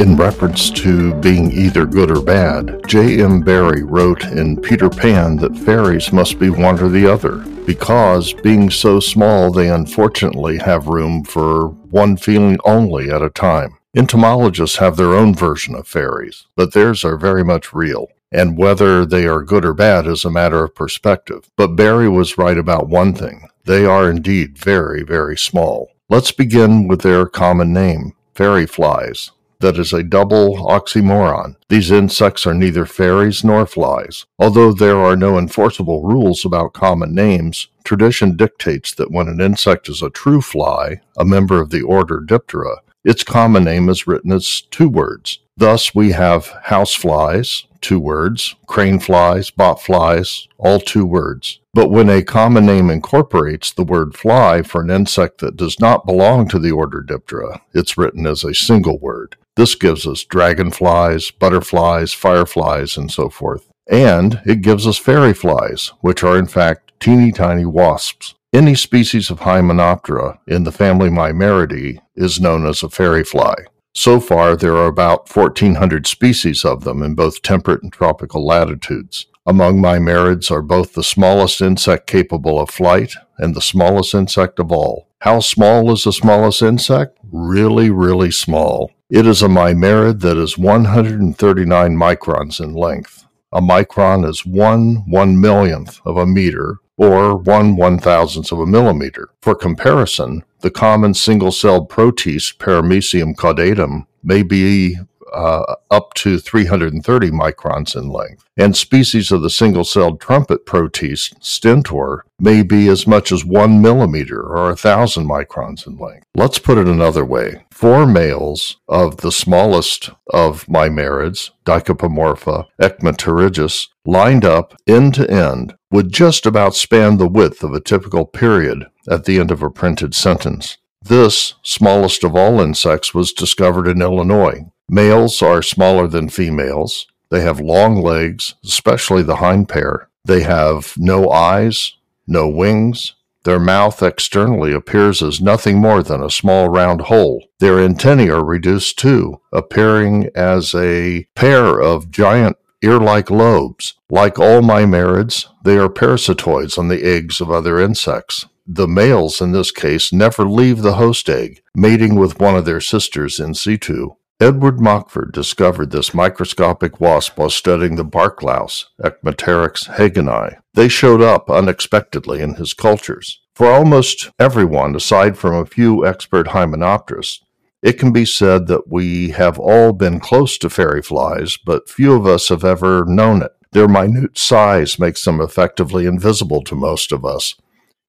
In reference to being either good or bad, J.M. Barrie wrote in Peter Pan that fairies must be one or the other, because being so small, they unfortunately have room for one feeling only at a time. Entomologists have their own version of fairies, but theirs are very much real. And whether they are good or bad is a matter of perspective. But Barrie was right about one thing. They are indeed very, very small. Let's begin with their common name, fairy flies that is a double oxymoron. These insects are neither fairies nor flies. Although there are no enforceable rules about common names, tradition dictates that when an insect is a true fly, a member of the order Diptera, its common name is written as two words. Thus, we have house flies, two words, crane flies, bot flies, all two words. But when a common name incorporates the word fly for an insect that does not belong to the order Diptera, it's written as a single word. This gives us dragonflies, butterflies, fireflies, and so forth. And it gives us fairy flies, which are in fact teeny tiny wasps. Any species of Hymenoptera in the family Mimaridae is known as a fairy fly. So far, there are about 1,400 species of them in both temperate and tropical latitudes. Among Mimarids are both the smallest insect capable of flight and the smallest insect of all. How small is the smallest insect? Really, really small. It is a Mimarid that is 139 microns in length. A micron is one one millionth of a meter, or one one thousandth of a millimeter. For comparison, the common single-celled protist Paramecium caudatum may be uh, up to 330 microns in length. And species of the single celled trumpet protist, stentor, may be as much as one millimeter or a thousand microns in length. Let's put it another way. Four males of the smallest of mimarids, Dicopomorpha echmepterygis, lined up end to end would just about span the width of a typical period at the end of a printed sentence. This, smallest of all insects, was discovered in Illinois. Males are smaller than females. They have long legs, especially the hind pair. They have no eyes, no wings. Their mouth externally appears as nothing more than a small round hole. Their antennae are reduced too, appearing as a pair of giant ear like lobes. Like all mimarids, they are parasitoids on the eggs of other insects. The males in this case never leave the host egg, mating with one of their sisters in situ. Edward Mockford discovered this microscopic wasp while studying the bark louse, Echmepteryx hageni. They showed up unexpectedly in his cultures. For almost everyone, aside from a few expert hymenopterists, it can be said that we have all been close to fairy flies, but few of us have ever known it. Their minute size makes them effectively invisible to most of us.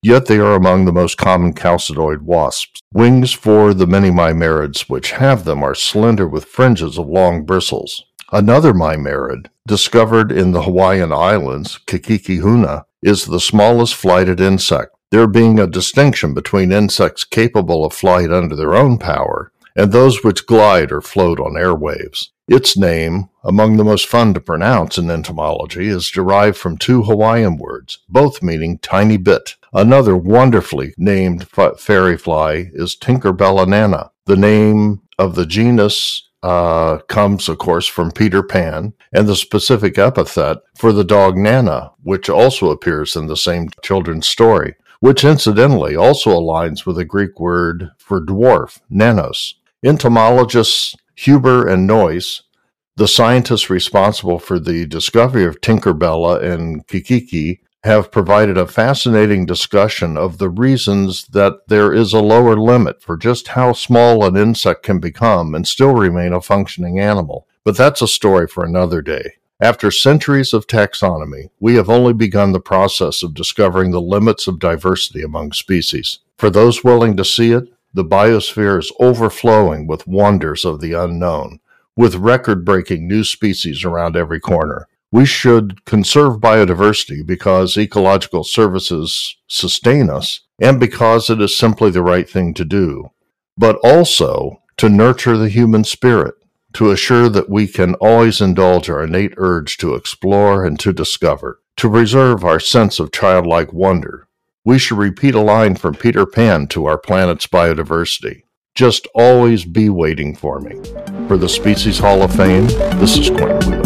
Yet they are among the most common chalcidoid wasps. Wings for the many mimarids which have them are slender with fringes of long bristles. Another mimarid, discovered in the Hawaiian Islands, Kikiki huna, is the smallest flighted insect, there being a distinction between insects capable of flight under their own power and those which glide or float on airwaves. Its name, among the most fun to pronounce in entomology, is derived from two Hawaiian words, both meaning tiny bit. Another wonderfully named fairy fly is Tinkerbella nana. The name of the genus uh, comes, of course, from Peter Pan, and the specific epithet for the dog Nana, which also appears in the same children's story, which incidentally also aligns with the Greek word for dwarf, nanos. Entomologists Huber and Noyes, the scientists responsible for the discovery of Tinkerbella and Kikiki, have provided a fascinating discussion of the reasons that there is a lower limit for just how small an insect can become and still remain a functioning animal. But that's a story for another day. After centuries of taxonomy, we have only begun the process of discovering the limits of diversity among species. For those willing to see it, the biosphere is overflowing with wonders of the unknown, with record breaking new species around every corner. We should conserve biodiversity because ecological services sustain us and because it is simply the right thing to do, but also to nurture the human spirit, to assure that we can always indulge our innate urge to explore and to discover, to preserve our sense of childlike wonder, we should repeat a line from Peter Pan to our planet's biodiversity. just always be waiting for me. For the Species Hall of Fame, this is Quentin